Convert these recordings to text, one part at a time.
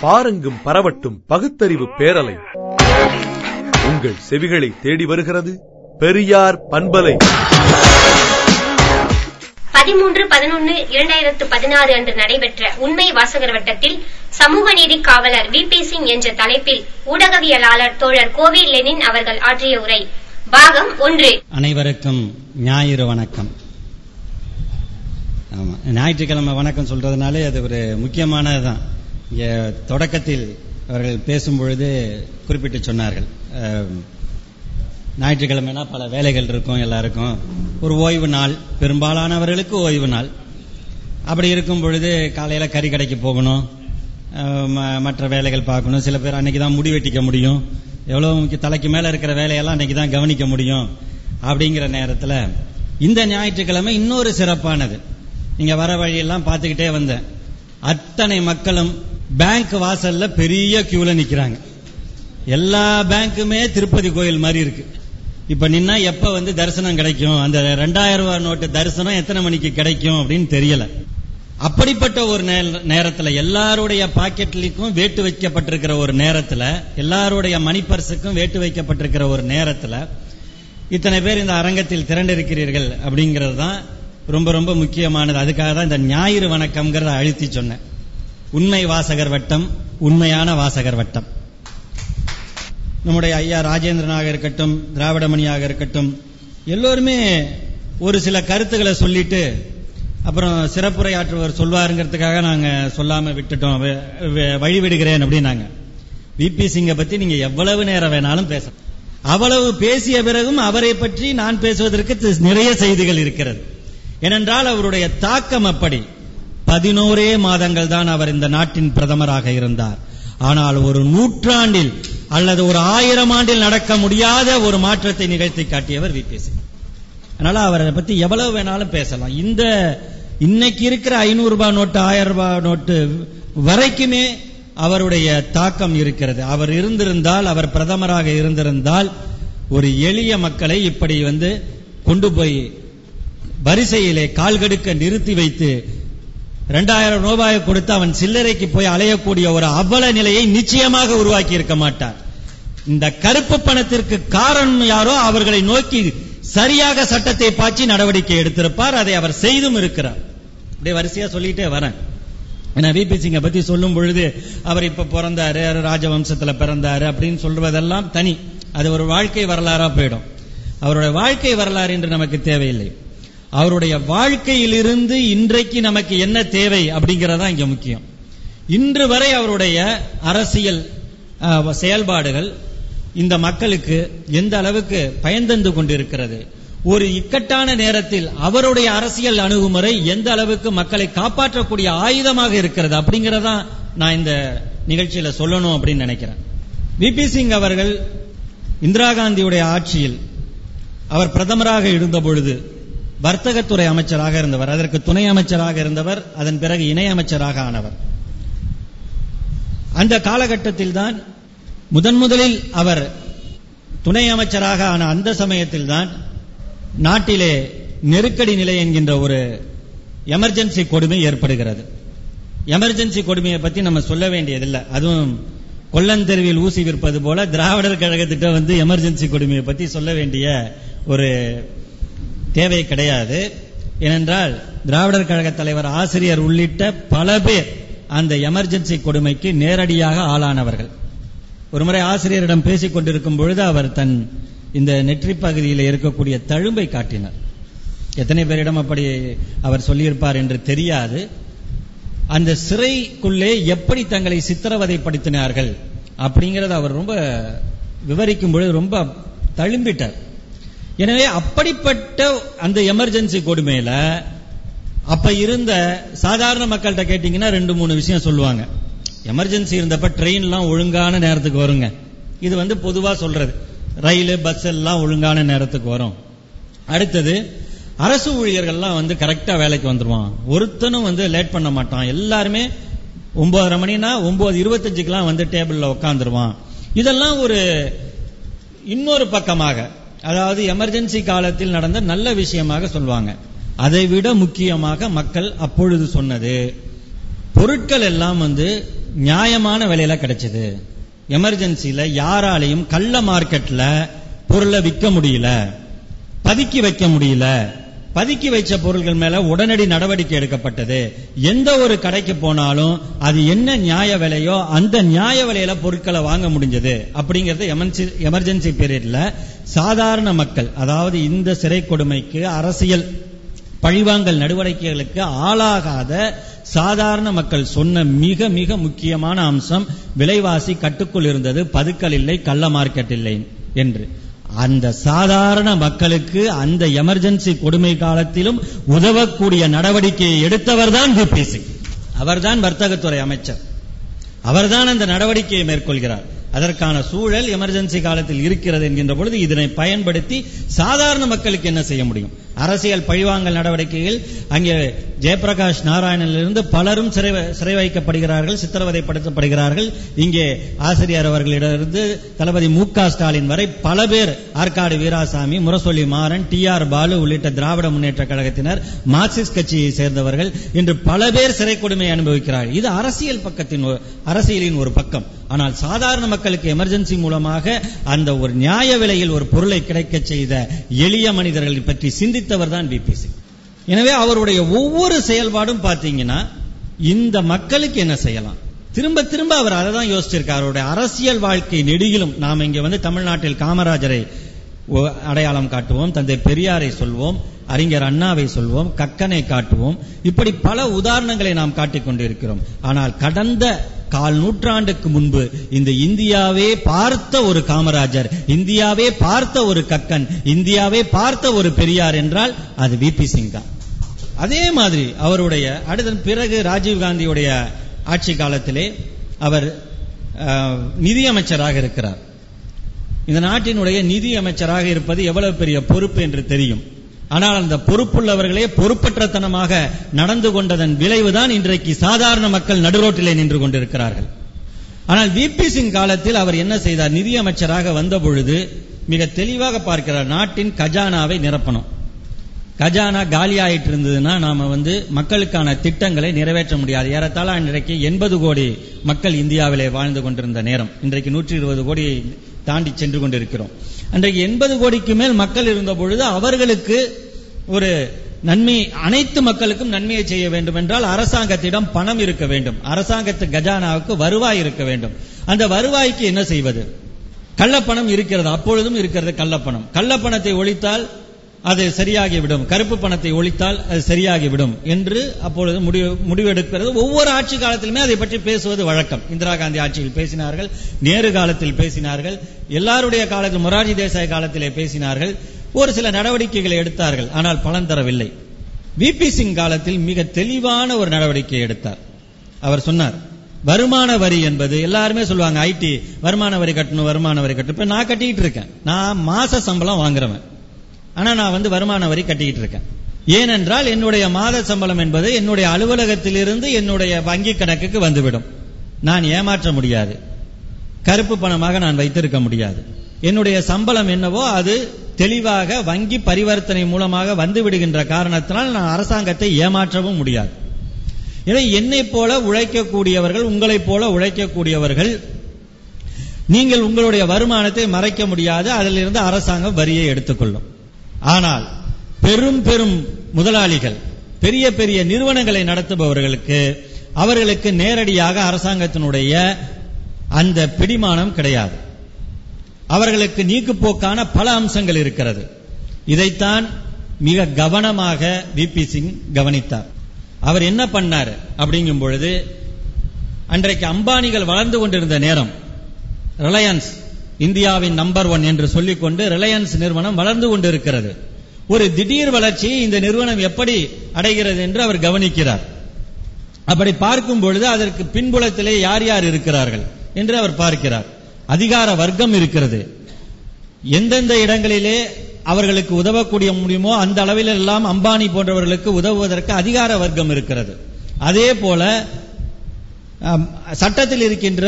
பாரெங்கும் பரவட்டும் பகுத்தறிவு பேரலை. உங்கள் செவிகளை தேடி வருகிறது பெரியார் பண்பலை. பதிமூன்று பதினொன்னு இரண்டாயிரத்து பதினாறு அன்று நடைபெற்ற உண்மை வாசகர் வட்டத்தில் சமூக நீதி காவலர் வி பி சிங் என்ற தலைப்பில் ஊடகவியலாளர் தோழர் கோவி லெனின் அவர்கள் ஆற்றிய உரை. பாகம் ஒன்று. அனைவருக்கும் ஞாயிறு வணக்கம். ஆமா ஞாயிற்றுக்கிழமை வணக்கம் சொல்றதுனாலே அது ஒரு முக்கியமானதுதான். இங்க தொடக்கத்தில் அவர்கள் பேசும்பொழுது குறிப்பிட்டு சொன்னார்கள். ஞாயிற்றுக்கிழமைனா பல வேலைகள் இருக்கும் எல்லாருக்கும். ஒரு ஓய்வு நாள் பெரும்பாலானவர்களுக்கு ஓய்வு நாள். அப்படி இருக்கும் பொழுது காலையில் கறி கடைக்கு போகணும். ம- மற்ற வேலைகள் பார்க்கணும். சில பேர் அன்னைக்கு தான் முடி வெட்டிக்க முடியும். எவ்வளோ முக்கிய தலைக்கு மேலே இருக்கிற வேலையெல்லாம் அன்னைக்கு தான் கவனிக்க முடியும். அப்படிங்கிற நேரத்தில் இந்த ஞாயிற்றுக்கிழமை இன்னொரு சிறப்பானது. நீங்கள் வர வழியெல்லாம் பார்த்துக்கிட்டே வந்தேன். அத்தனை மக்களும் பேங்க் வாசல்ல பெரிய கியூல நிக்கிறாங்க. எல்லா பேங்க்குமே திருப்பதி கோயில் மாதிரி இருக்கு. இப்ப நின்னா எப்ப வந்து தரிசனம் கிடைக்கும்? அந்த ரெண்டாயிரம் ரூபாய் நோட்டு தரிசனம் எத்தனை மணிக்கு கிடைக்கும் அப்படின்னு தெரியல. அப்படிப்பட்ட ஒரு நேரத்துல எல்லாருடைய பாக்கெட்லிக்கும் வேட்டு வைக்கப்பட்டிருக்கிற ஒரு நேரத்துல எல்லாருடைய மணி வேட்டு வைக்கப்பட்டிருக்கிற ஒரு நேரத்துல இத்தனை பேர் இந்த அரங்கத்தில் திரண்டிருக்கிறீர்கள் அப்படிங்கிறது தான் ரொம்ப ரொம்ப முக்கியமானது. அதுக்காக தான் இந்த ஞாயிறு வணக்கம்ங்கிறத அழுத்தி சொன்னேன். உண்மை வாசகர் வட்டம் உண்மையான வாசகர் வட்டம். நம்முடைய ஐயா ராஜேந்திரனாக இருக்கட்டும் திராவிடமணியாக இருக்கட்டும் எல்லோருமே ஒரு சில கருத்துக்களை சொல்லிட்டு அப்புறம் சிறப்புரையாற்றுவர் சொல்வாருங்கிறதுக்காக நாங்கள் சொல்லாமல் விட்டுட்டோம் வழிவிடுகிறேன் வழி விடுகிறேன் அப்படின்னாங்க. விபி சிங்கை பத்தி நீங்க எவ்வளவு நேரம் வேணாலும் பேசலாம். அவ்வளவு பேசிய பிறகும் அவரை பற்றி நான் பேசுவதற்கு நிறைய செய்திகள் இருக்கிறது. ஏனென்றால் அவருடைய தாக்கம் அப்படி. பதினோரே மாதங்கள் தான் அவர் இந்த நாட்டின் பிரதமராக இருந்தார். ஆனால் ஒரு நூற்றாண்டில் அல்லது ஒரு ஆயிரம் ஆண்டில் நடக்க முடியாத ஒரு மாற்றத்தை நிகழ்த்தி காட்டியவர் விபி சிங். அதனால அவரை பத்தி எவ்வளவு வேணாலும் பேசலாம். இந்த இன்னைக்கு இருக்கிற ஐநூறு ரூபாய் நோட்டு ஆயிரம் ரூபாய் நோட்டு வரைக்குமே அவருடைய தாக்கம் இருக்கிறது. அவர் இருந்திருந்தால் அவர் பிரதமராக இருந்திருந்தால் ஒரு எளிய மக்களை இப்படி வந்து கொண்டு போய் வரிசையிலே கால்கடுக்க நிறுத்தி வைத்து இரண்டாயிரம் ரூபாயை கொடுத்து அவன் சில்லறைக்கு போய் அலையக்கூடிய ஒரு அவல நிலையை நிச்சயமாக உருவாக்கி இருக்க மாட்டார். இந்த கருப்பு பணத்திற்கு காரணம் யாரோ அவர்களை நோக்கி சரியாக சட்டத்தை பாய்ச்சி நடவடிக்கை எடுத்திருப்பார். அதை அவர் செய்தும் இருக்கிறார். அப்படியே வரிசையா சொல்லிட்டே வரேன். ஏன்னா விபி சிங்கை பத்தி சொல்லும் பொழுது அவர் இப்ப பிறந்தாரு ராஜவம்சத்துல பிறந்தாரு அப்படின்னு சொல்வதெல்லாம் தனி. அது ஒரு வாழ்க்கை வரலாறா போயிடும். அவருடைய வாழ்க்கை வரலாறு என்று நமக்கு தேவையில்லை. அவருடைய வாழ்க்கையிலிருந்து இன்றைக்கு நமக்கு என்ன தேவை அப்படிங்கறதா இங்க முக்கியம். இன்று வரை அவருடைய அரசியல் செயல்பாடுகள் இந்த மக்களுக்கு எந்த அளவுக்கு பயன்தந்து கொண்டிருக்கிறது? ஒரு இக்கட்டான நேரத்தில் அவருடைய அரசியல் அணுகுமுறை எந்த அளவுக்கு மக்களை காப்பாற்றக்கூடிய ஆயுதமாக இருக்கிறது அப்படிங்கறதா நான் இந்த நிகழ்ச்சியில சொல்லணும் அப்படின்னு நினைக்கிறேன். விபி சிங் அவர்கள் இந்திரா காந்தியுடைய ஆட்சியில் அவர் பிரதமராக இருந்த பொழுது வர்த்தகத்துறை அமைச்சராக இருந்தவர் அதற்கு துணை அமைச்சராக இருந்தவர் அதன் பிறகு இணை அமைச்சராக ஆனவர். அந்த காலகட்டத்தில் தான் முதன் முதலில் அவர் துணை அமைச்சராக ஆன அந்த சமயத்தில் தான் நாட்டிலே நெருக்கடி நிலை என்கின்ற ஒரு எமர்ஜென்சி கொடுமை ஏற்படுகிறது. எமர்ஜென்சி கொடுமையை பத்தி நம்ம சொல்ல வேண்டியதில்லை. அதுவும் கொல்லந்தெருவில் ஊசி விற்பது போல திராவிடர் கழகத்திட்ட வந்து எமர்ஜென்சி கொடுமையை பத்தி சொல்ல வேண்டிய ஒரு தேவை கிடையாது. ஏனென்றால் திராவிடர் கழக தலைவர் ஆசிரியர் உள்ளிட்ட பல பேர் அந்த எமர்ஜென்சி கொடுமைக்கு நேரடியாக ஆளானவர்கள். ஒருமுறை ஆசிரியரிடம் பேசிக் கொண்டிருக்கும் பொழுது அவர் தன் இந்த நெற்றி பகுதியில் இருக்கக்கூடிய தழும்பை காட்டினார். எத்தனை பேரிடம் அப்படி அவர் சொல்லியிருப்பார் என்று தெரியாது. அந்த சிறைக்குள்ளே எப்படி தங்களை சித்திரவதைப்படுத்தினார்கள் அப்படிங்கறத அவர் ரொம்ப விவரிக்கும் பொழுது ரொம்ப தழும்பிட்டார். எனவே அப்படிப்பட்ட அந்த எமர்ஜென்சி கொடுமையில அப்ப இருந்த சாதாரண மக்கள்கிட்ட கேட்டீங்கன்னா ரெண்டு மூணு விஷயம் சொல்லுவாங்க. எமர்ஜென்சி இருந்தப்ப ட்ரெயின்லாம் ஒழுங்கான நேரத்துக்கு வருங்க. இது வந்து பொதுவா சொல்றது. ரயில் பஸ் எல்லாம் ஒழுங்கான நேரத்துக்கு வரும். அடுத்தது அரசு ஊழியர்கள்லாம் வந்து கரெக்டா வேலைக்கு வந்துருவான். ஒருத்தனும் வந்து லேட் பண்ண மாட்டான். எல்லாருமே ஒன்பதரை மணினா ஒன்பது இருபத்தஞ்சுக்கெல்லாம் வந்து டேபிள்ல உட்காந்துருவான் இதெல்லாம் ஒரு இன்னொரு பக்கமாக. அதாவது எமர்ஜென்சி காலத்தில் நடந்த நல்ல விஷயமாக சொல்லுவாங்க அதைவிட முக்கியமாக மக்கள் அப்பொழுது சொன்னது பொருட்கள் எல்லாம் வந்து நியாயமான விலையில கிடைச்சது. எமர்ஜென்சியில யாராலையும் கள்ள மார்க்கெட்ல பொருளை விற்க முடியல பதுக்கி வைக்க முடியல பதுக்கி வைச்ச பொருள்கள் மேல உடனடி நடவடிக்கை எடுக்கப்பட்டது. எந்த ஒரு கடைக்கு போனாலும் அது என்ன நியாய விலையோ அந்த நியாய விலையில பொருட்களை வாங்க முடிஞ்சது. அப்படிங்கறது எமர்ஜென்சி பீரியட்ல சாதாரண மக்கள் அதாவது இந்த சிறை கொடுமைக்கு அரசியல் பழிவாங்கல் நடவடிக்கைகளுக்கு ஆளாகாத சாதாரண மக்கள் சொன்ன மிக மிக முக்கியமான அம்சம் விலைவாசி கட்டுக்குள் இருந்தது. பதுக்கல் இல்லை கள்ள மார்க்கெட் இல்லை என்று. அந்த சாதாரண மக்களுக்கு அந்த எமர்ஜென்சி கொடுமை காலத்திலும் உதவக்கூடிய நடவடிக்கையை எடுத்தவர்தான் விபிசி அவர்தான் வர்த்தகத்துறை அமைச்சர். அவர்தான் அந்த நடவடிக்கையை மேற்கொள்கிறார். அதற்கான சூழல் எமர்ஜென்சி காலத்தில் இருக்கிறது என்கின்ற பொழுது இதனை பயன்படுத்தி சாதாரண மக்களுக்கு என்ன செய்ய முடியும்? அரசியல் பழிவாங்கல் நடவடிக்கையில் அங்கே ஜெயபிரகாஷ் நாராயணனிலிருந்து பலரும் சிறை சிறை வைக்கப்படுகிறார்கள் சித்திரவதைப்படுத்தப்படுகிறார்கள். இங்கே ஆசிரியர் அவர்களிடமிருந்து தளபதி மு ஸ்டாலின் வரை பல பேர் ஆற்காடு வீராசாமி முரசொலி மாறன் டி ஆர் பாலு உள்ளிட்ட திராவிட முன்னேற்ற கழகத்தினர் மார்க்சிஸ்ட் கட்சியை சேர்ந்தவர்கள் இன்று பல பேர் சிறை கொடுமை அனுபவிக்கிறார்கள். இது அரசியல் பக்கத்தின் அரசியலின் ஒரு பக்கம். ஆனால் சாதாரண மக்களுக்கு எமர்ஜென்சி மூலமாக அந்த ஒரு நியாய விலையில் ஒரு பொருளை கிடைக்க செய்த எளிய மனிதர்களை பற்றி சிந்தித்து சிந்தித்தவர் தான் பிபிசி எனவே அவருடைய ஒவ்வொரு செயல்பாடும் பாத்தீங்கன்னா இந்த மக்களுக்கு என்ன செய்யலாம்? திரும்ப திரும்ப அவர் அதை தான் யோசிச்சிருக்கார். அவருடைய அரசியல் வாழ்க்கை நெடுகிலும் நாம் இங்க வந்து தமிழ்நாட்டில் காமராஜரை அடையாளம் காட்டுவோம் தந்தை பெரியாரை சொல்வோம் அறிஞர் அண்ணாவை சொல்வோம் கக்கனை காட்டுவோம். இப்படி பல உதாரணங்களை நாம் காட்டிக் கொண்டிருக்கிறோம் ஆனால் கடந்த கால் நூற்றாண்டுக்கு முன்பு இந்த இந்தியாவே பார்த்த ஒரு காமராஜர் இந்தியாவே பார்த்த ஒரு கக்கன் இந்தியாவே பார்த்த ஒரு பெரியார் என்றால் அது வி. பி. சிங் தான் அதே மாதிரி அவருடைய அடுத்த பிறகு ராஜீவ் காந்தியுடைய ஆட்சி காலத்திலே அவர் நிதியமைச்சராக இருக்கிறார். இந்த நாட்டினுடைய நிதி அமைச்சராக இருப்பது எவ்வளவு பெரிய பொறுப்பு என்று தெரியும். ஆனால் அந்த பொறுப்புள்ளவர்களே பொறுப்பற்றத்தனமாக நடந்து கொண்டதன் விளைவுதான் இன்றைக்கு சாதாரண மக்கள் நடுரோட்டிலே நின்று கொண்டிருக்கிறார்கள். ஆனால் விபி சிங் காலத்தில் அவர் என்ன செய்தார்? நிதியமைச்சராக வந்த பொழுது மிக தெளிவாக பார்க்கிறார் நாட்டின் கஜானாவை நிரப்பணும். கஜானா காலியாயிட்டு இருந்ததுன்னா நாம வந்து மக்களுக்கான திட்டங்களை நிறைவேற்ற முடியாது. ஏறத்தாழ இன்றைக்கு எண்பது கோடி மக்கள் இந்தியாவிலே வாழ்ந்து கொண்டிருந்த நேரம். இன்றைக்கு நூற்றி இருபது கோடி தாண்டி சென்று கொண்டிருக்கிறோம். அன்றைக்கு எண்பது கோடிக்கு மேல் மக்கள் இருந்த பொழுது அவர்களுக்கு ஒரு நன்மை அனைத்து மக்களுக்கும் நன்மையை செய்ய வேண்டும் என்றால் அரசாங்கத்திடம் பணம் இருக்க வேண்டும். அரசாங்கத்து கஜானாவுக்கு வருவாய் இருக்க வேண்டும். அந்த வருவாய்க்கு என்ன செய்வது? கள்ளப்பணம் இருக்கிறது. அப்பொழுதும் இருக்கிறது கள்ளப்பணம். கள்ளப்பணத்தை ஒழித்தால் அது சரியாகிவிடும். கருப்பு பணத்தை ஒழித்தால் அது சரியாகிவிடும் என்று அப்பொழுது முடிவு முடிவெடுக்கிறது. ஒவ்வொரு ஆட்சி காலத்திலுமே அதை பற்றி பேசுவது வழக்கம். இந்திரா காந்தி ஆட்சியில் பேசினார்கள் நேரு காலத்தில் பேசினார்கள் எல்லாருடைய காலத்தில் மொராஜி தேசாய் காலத்திலே பேசினார்கள் ஒரு சில நடவடிக்கைகளை எடுத்தார்கள் ஆனால் பலன் தரவில்லை. விபி சிங் காலத்தில் மிக தெளிவான ஒரு நடவடிக்கை எடுத்தார். அவர் சொன்னார் வருமான வரி என்பது எல்லாருமே சொல்லுவாங்க ஐடி வருமான வரி கட்டணும் வருமான வரி கட்டணும். இப்ப நான் கட்டிட்டு இருக்கேன். நான் மாச சம்பளம் வாங்குறவன். ஆனா நான் வந்து வருமான வரி கட்டிக்கிட்டு இருக்கேன். ஏனென்றால் என்னுடைய மாத சம்பளம் என்பது என்னுடைய அலுவலகத்திலிருந்து என்னுடைய வங்கி கணக்குக்கு வந்துவிடும். நான் ஏமாற்ற முடியாது. கருப்பு பணமாக நான் வைத்திருக்க முடியாது. என்னுடைய சம்பளம் என்னவோ அது தெளிவாக வங்கி பரிவர்த்தனை மூலமாக வந்து விடுகின்ற காரணத்தினால் நான் அரசாங்கத்தை ஏமாற்றவும் முடியாது. எனவே என்னை போல உழைக்கக்கூடியவர்கள் உங்களைப் போல உழைக்கக்கூடியவர்கள் நீங்கள் உங்களுடைய வருமானத்தை மறைக்க முடியாது. அதிலிருந்து அரசாங்கம் வரியை எடுத்துக்கொள்ளும். ஆனால் பெரும் பெரும் முதலாளிகள் பெரிய பெரிய நிறுவனங்களை நடத்துபவர்களுக்கு அவர்களுக்கு நேரடியாக அரசாங்கத்தினுடைய அந்த பிடிமானம் கிடையாது. அவர்களுக்கு நீக்குப்போக்கான பல அம்சங்கள் இருக்கிறது. இதைத்தான் மிக கவனமாக விபி சிங் கவனித்தார். அவர் என்ன பண்ணார் அப்படிங்கும் பொழுது அன்றைக்கு அம்பானிகள் வளர்ந்து கொண்டிருந்த நேரம் ரிலையன்ஸ் இந்தியாவின் நம்பர் ஒன் என்று சொல்லிக்கொண்டு ரிலையன்ஸ் நிறுவனம் வளர்ந்து கொண்டிருக்கிறது. ஒரு திடீர் வளர்ச்சியை இந்த நிறுவனம் எப்படி அடைகிறது என்று அவர் கவனிக்கிறார். அப்படி பார்க்கும் பொழுது அதற்கு பின்புலத்திலே யார் யார் இருக்கிறார்கள் என்று அவர் பார்க்கிறார். அதிகார வர்க்கம் இருக்கிறது. எந்தெந்த இடங்களிலே அவர்களுக்கு உதவக்கூடிய முடியுமோ அந்த அளவில் எல்லாம் அம்பானி போன்றவர்களுக்கு உதவுவதற்கு அதிகார வர்க்கம் இருக்கிறது. அதே போல சட்டத்தில் இருக்கின்ற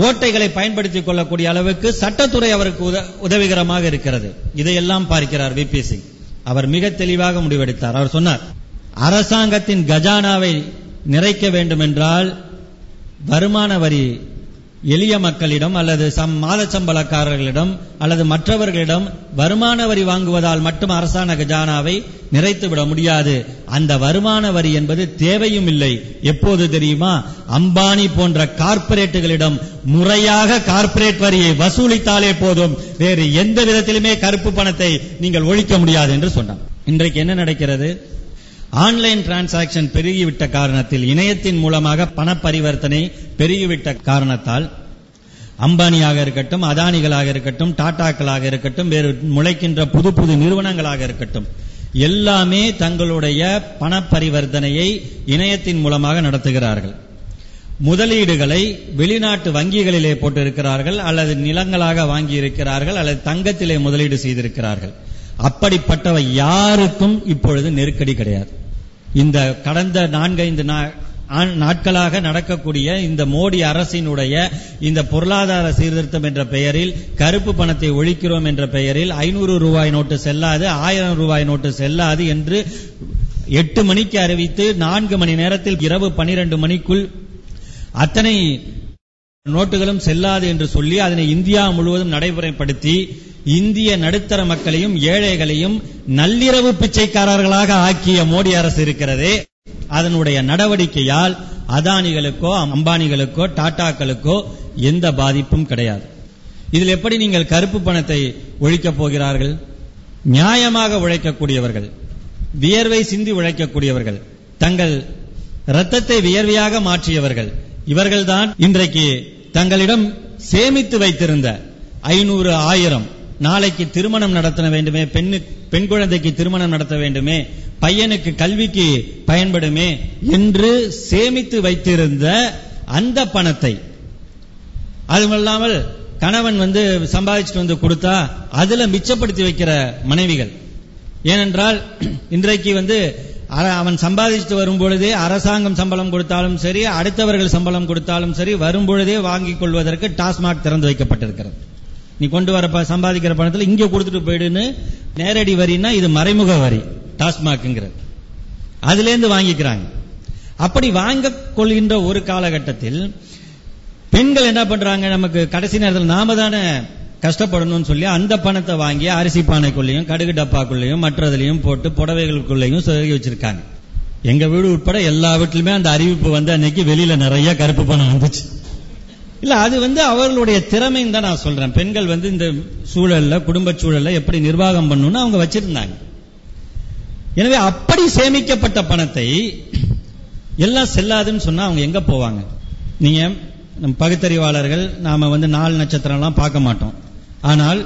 ஓட்டைகளை பயன்படுத்திக் கொள்ளக்கூடிய அளவுக்கு சட்டத்துறை அவருக்கு உதவிகரமாக இருக்கிறது. இதையெல்லாம் பார்க்கிறார் விபி சிங் அவர் மிக தெளிவாக முடிவெடுத்தார். அவர் சொன்னார் அரசாங்கத்தின் கஜானாவை நிறைக்க வேண்டும் என்றால் வருமான வரி எளிய மக்களிடம் அல்லது சம் மாத சம்பளக்காரர்களிடம் அல்லது மற்றவர்களிடம் வருமான வரி வாங்குவதால் மட்டும் அரசாங்க கஜானாவை நிறைத்துவிட முடியாது. அந்த வருமான வரி என்பது தேவையும் இல்லை. எப்போது தெரியுமா? அம்பானி போன்ற கார்ப்பரேட்டுகளிடம் முறையாக கார்ப்பரேட் வரியை வசூலித்தாலே போதும். வேறு எந்த விதத்திலுமே கருப்பு பணத்தை நீங்கள் ஒழிக்க முடியாது என்று சொன்னார் இன்றைக்கு என்ன நடக்கிறது? ஆன்லைன் டிரான்சாக்சன் பெருகிவிட்ட காரணத்தில் இணையத்தின் மூலமாக பண பரிவர்த்தனை பெருகிவிட்ட காரணத்தால் அம்பானியாக இருக்கட்டும் அதானிகளாக இருக்கட்டும் டாடாக்களாக இருக்கட்டும் வேறு முளைக்கின்ற புது புது நிறுவனங்களாக இருக்கட்டும் எல்லாமே தங்களுடைய பண பரிவர்த்தனையை இணையத்தின் மூலமாக நடத்துகிறார்கள். முதலீடுகளை வெளிநாட்டு வங்கிகளிலே போட்டிருக்கிறார்கள் அல்லது நிலங்களாக வாங்கி இருக்கிறார்கள் அல்லது தங்கத்திலே முதலீடு செய்திருக்கிறார்கள். அப்படிப்பட்டவை யாருக்கும் இப்பொழுது நெருக்கடி கிடையாது. இந்த கடந்த நான்கைந்து நா- ஆண்- நாட்களாக நடக்கக்கூடிய இந்த மோடி அரசினுடைய இந்த பொருளாதார சீர்திருத்தம் என்ற பெயரில் கருப்பு பணத்தை ஒழிக்கிறோம் என்ற பெயரில் ஐநூறு ரூபாய் நோட்டு செல்லாது ஆயிரம் ரூபாய் நோட்டு செல்லாது என்று எட்டு மணிக்கு அறிவித்து நான்கு மணி நேரத்தில் இரவு பனிரெண்டு மணிக்குள் அத்தனை நோட்டுகளும் செல்லாது என்று சொல்லி அதனை இந்தியா முழுவதும் நடைமுறைப்படுத்தி இந்திய நடுத்தர மக்களையும் ஏழைகளையும் நள்ளிரவு பிச்சைக்காரர்களாக ஆக்கிய மோடி அரசு இருக்கிறதே. அதனுடைய நடவடிக்கையால் அதானிகளுக்கோ அம்பானிகளுக்கோ டாடாக்களுக்கோ எந்த பாதிப்பும் கிடையாது. இதில் எப்படி நீங்கள் கருப்பு பணத்தை ஒழிக்கப் போகிறார்கள்? நியாயமாக உழைக்கக்கூடியவர்கள் வியர்வை சிந்தி உழைக்கக்கூடியவர்கள் தங்கள் ரத்தத்தை வியர்வையாக மாற்றியவர்கள் இவர்கள்தான் இன்றைக்கு தங்களிடம் சேமித்து வைத்திருந்த ஐநூறு ஆயிரம் நாளைக்கு திருமணம் நடத்த வேண்டுமே பெண்ணு பெண் குழந்தைக்கு திருமணம் நடத்த வேண்டுமே பையனுக்கு கல்விக்கு பயன்படுமே என்று சேமித்து வைத்திருந்த அந்த பணத்தை. அதுமல்லாமல் கணவன் வந்து சம்பாதிச்சுட்டு வந்து கொடுத்தா அதுல மிச்சப்படுத்தி வைக்கிற மனைவிகள். ஏனென்றால் இன்றைக்கு வந்து அ- அவன் சம்பாதிச்சுட்டு வரும் பொழுதே அரசாங்கம் சம்பளம் கொடுத்தாலும் சரி அடுத்தவர்கள் சம்பளம் கொடுத்தாலும் சரி வரும் பொழுதே வாங்கிக் கொள்வதற்கு டாஸ்மாக் திறந்து வைக்கப்பட்டிருக்கிறது. நீ கொண்டு வர ப- சம்பாதிக்கிற பணத்தில் இங்க கொடுத்துட்டு போயிடுன்னு நேரடி வரின்னா இது மறைமுக வரி டாஸ்மாக்ங்கிறது அதுல இருந்து வாங்கிக்கிறாங்க. அப்படி வாங்க கொள்கின்ற ஒரு காலகட்டத்தில் பெண்கள் என்ன பண்றாங்க? நமக்கு கடைசி நேரத்தில் நாம தானே கஷ்டப்படணும்னு சொல்லி அந்த பணத்தை வாங்கி அரிசி பானைக்குள்ளேயும் கடுகு டப்பாக்குள்ளேயும் மற்றதுலையும் போட்டு புடவைகளுக்குள்ளேயும் சொருகி வச்சிருக்காங்க. எங்க வீடு உட்பட எல்லா வீட்டிலுமே அந்த அறிவிப்பு வந்து அன்னைக்கு வெளியில நிறைய கருப்பு பணம் வந்துச்சு. இல்ல அது வந்து அவர்களுடைய திறமைன்னு தான் நான் சொல்றேன். பெண்கள் வந்து இந்த சூழல்ல குடும்ப சூழல்ல எப்படி நிர்வாகம் பண்ணணும்னு அவங்க வச்சிருந்தாங்க. எனவே அப்படி சேமிக்கப்பட்ட பணத்தை எல்லாம் செல்லாதுன்னு சொன்னா அவங்க எங்க போவாங்க? நீங்க நம் பகுத்தறிவாளர்கள் நாம வந்து நாலு நட்சத்திரம்லாம் பார்க்க மாட்டோம். ஆனால்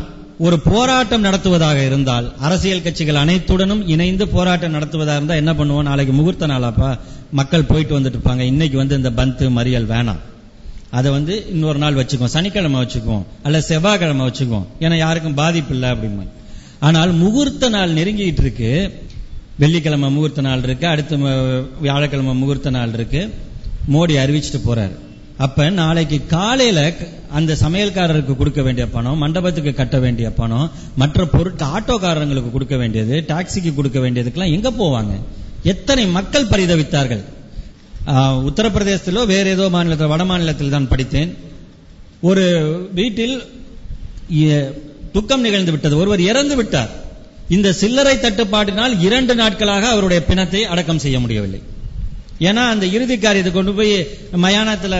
ஒரு போராட்டம் நடத்துவதாக இருந்தால் அரசியல் கட்சிகள் அனைத்துடனும் இணைந்து போராட்டம் நடத்துவதாக இருந்தால் என்ன பண்ணுவோம்? நாளைக்கு முகூர்த்த நாளாப்பா மக்கள் போயிட்டு வந்துட்டு இருப்பாங்க. இன்னைக்கு வந்து இந்த பந்து மறியல் வேணாம். அதை வந்து இன்னொரு நாள் வச்சுக்குவோம். சனிக்கிழமை வச்சுக்குவோம். அல்ல செவ்வாய்க்கிழமை வச்சுக்குவோம். ஏன்னா யாருக்கும் பாதிப்பு இல்லை அப்படிமா ஆனால் முகூர்த்த நாள் நெருங்கிட்டு இருக்கு. வெள்ளிக்கிழமை முகூர்த்த நாள் இருக்கு. அடுத்த வியாழக்கிழமை முகூர்த்த நாள் இருக்கு. மோடி அறிவிச்சிட்டு போறாரு. அப்ப நாளைக்கு காலையில அந்த சமையல்காரருக்கு கொடுக்க வேண்டிய பணம் மண்டபத்துக்கு கட்ட வேண்டிய பணம் மற்ற பொருட்கள் ஆட்டோக்காரங்களுக்கு கொடுக்க வேண்டியது டாக்ஸிக்கு கொடுக்க வேண்டியதுக்கெல்லாம் எங்க போவாங்க? எத்தனை மக்கள் பரிதவித்தார்கள்? உத்தரப்பிரதேசத்திலோ வேற ஏதோ மாநிலத்தில் வட மாநிலத்தில் தான் படித்தேன். ஒரு வீட்டில் துக்கம் நிகழ்ந்து விட்டது. ஒருவர் இறந்து விட்டார். இந்த சில்லறை தட்டுப்பாட்டினால் இரண்டு நாட்களாக அவருடைய பிணத்தை அடக்கம் செய்ய முடியவில்லை. ஏன்னா அந்த இறுதி காரியத்தை கொண்டு போய் மயானத்தில்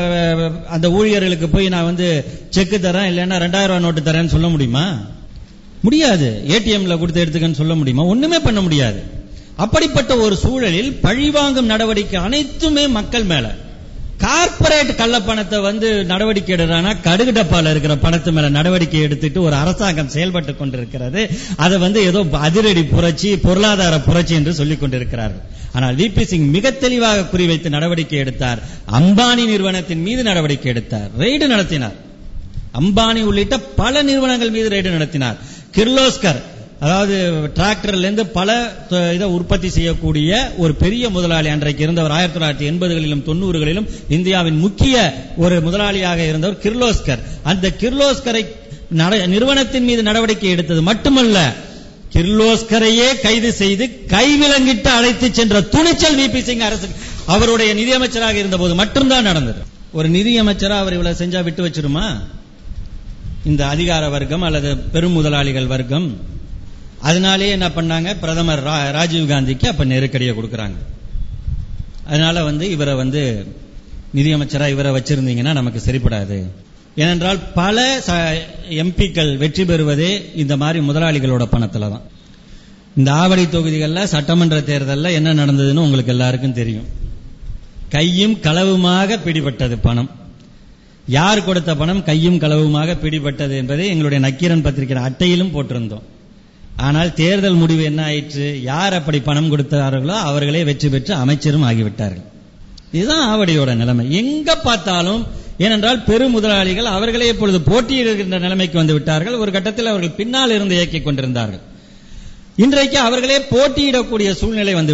அந்த ஊழியர்களுக்கு போய் நான் வந்து செக்கு தரேன் இல்லைன்னா ரெண்டாயிரம் ரூபாய் நோட்டு தரேன்னு சொல்ல முடியுமா? முடியாது. ஏடிஎம்ல கொடுத்து எடுத்துக்கன்னு சொல்ல முடியுமா? ஒண்ணுமே பண்ண முடியாது. அப்படிப்பட்ட ஒரு சூழலில் பழிவாங்கும் நடவடிக்கை அனைத்துமே மக்கள் மேல. கார்ப்பரேட் கள்ளப்பணத்தை வந்து நடவடிக்கை எடுறானா கடுகு டப்பால இருக்கிற பணத்து மேல நடவடிக்கை எடுத்துட்டு ஒரு அரசாங்கம் செயல்பட்டு கொண்டிருக்கிறது. அதை வந்து ஏதோ அதிரடி புரட்சி பொருளாதார புரட்சி என்று சொல்லிக் கொண்டிருக்கிறார்கள். ஆனால் விபி சிங் மிக தெளிவாக குறிவைத்து நடவடிக்கை எடுத்தார். அம்பானி நிறுவனத்தின் மீது நடவடிக்கை எடுத்தார். ரெய்டு நடத்தினார். அம்பானி உள்ளிட்ட பல நிறுவனங்கள் மீது ரெய்டு நடத்தினார். கிர்லோஸ்கர் அதாவது டிராக்டர்ல இருந்து பல இதை உற்பத்தி செய்யக்கூடிய ஒரு பெரிய முதலாளி அன்றைக்கு இருந்தவர். ஆயிரத்தி தொள்ளாயிரத்தி எண்பதுகளிலும் தொண்ணூறுகளிலும் இந்தியாவின் முக்கிய ஒரு முதலாளியாக இருந்தவர் கிர்லோஸ்கர். அந்த கிர்லோஸ்கரை நட- நிறுவனத்தின் மீது நடவடிக்கை எடுத்தது மட்டுமல்ல கிர்லோஸ்கரையே கைது செய்து கைவிலங்கிட்டு அழைத்து சென்ற துணிச்சல் வி. பி. சிங் அரசு அவருடைய நிதியமைச்சராக இருந்தபோது மட்டும்தான் நடந்தது. ஒரு நிதியமைச்சரா அவர் இவ்வளவு செஞ்சா விட்டு வச்சிருமா? இந்த அதிகார வர்க்கம் அல்லது பெரும் முதலாளிகள் வர்க்கம். அதனாலேயே என்ன பண்ணாங்க? பிரதமர் ரா- ராஜீவ் காந்திக்கு அப்ப நெருக்கடியை கொடுக்கறாங்க. அதனால வந்து இவரை வந்து நிதியமைச்சராக இவரை வச்சிருந்தீங்கன்னா நமக்கு சரிப்படாது. ஏனென்றால் பல எம்பிக்கள் வெற்றி பெறுவதே இந்த மாதிரி முதலாளிகளோட பணத்துல தான். இந்த ஆவடி தொகுதிகளில் சட்டமன்ற தேர்தலில் என்ன நடந்ததுன்னு உங்களுக்கு எல்லாருக்கும் தெரியும். கையும் களவுமாக பிடிபட்டது பணம். யார் கொடுத்த பணம்? கையும் களவுமாக பிடிபட்டது என்பதை எங்களுடைய நக்கீரன் பத்திரிகை அட்டையிலும் போட்டிருந்தோம். ஆனால் தேர்தல் முடிவு என்ன ஆயிற்று? யார் அப்படி பணம் கொடுத்தார்களோ அவர்களே வெற்றி பெற்று அமைச்சரும் ஆகிவிட்டார்கள். இதுதான் ஆவடியோட நிலைமை. எங்க பார்த்தாலும் ஏனென்றால் பெரு முதலாளிகள் அவர்களே இப்பொழுது போட்டியிடுகின்ற நிலைமைக்கு வந்து விட்டார்கள். ஒரு கட்டத்தில் அவர்கள் பின்னால் இருந்து இயக்கிக் கொண்டிருந்தார்கள். இன்றைக்கு அவர்களே போட்டியிடக்கூடிய சூழ்நிலை வந்து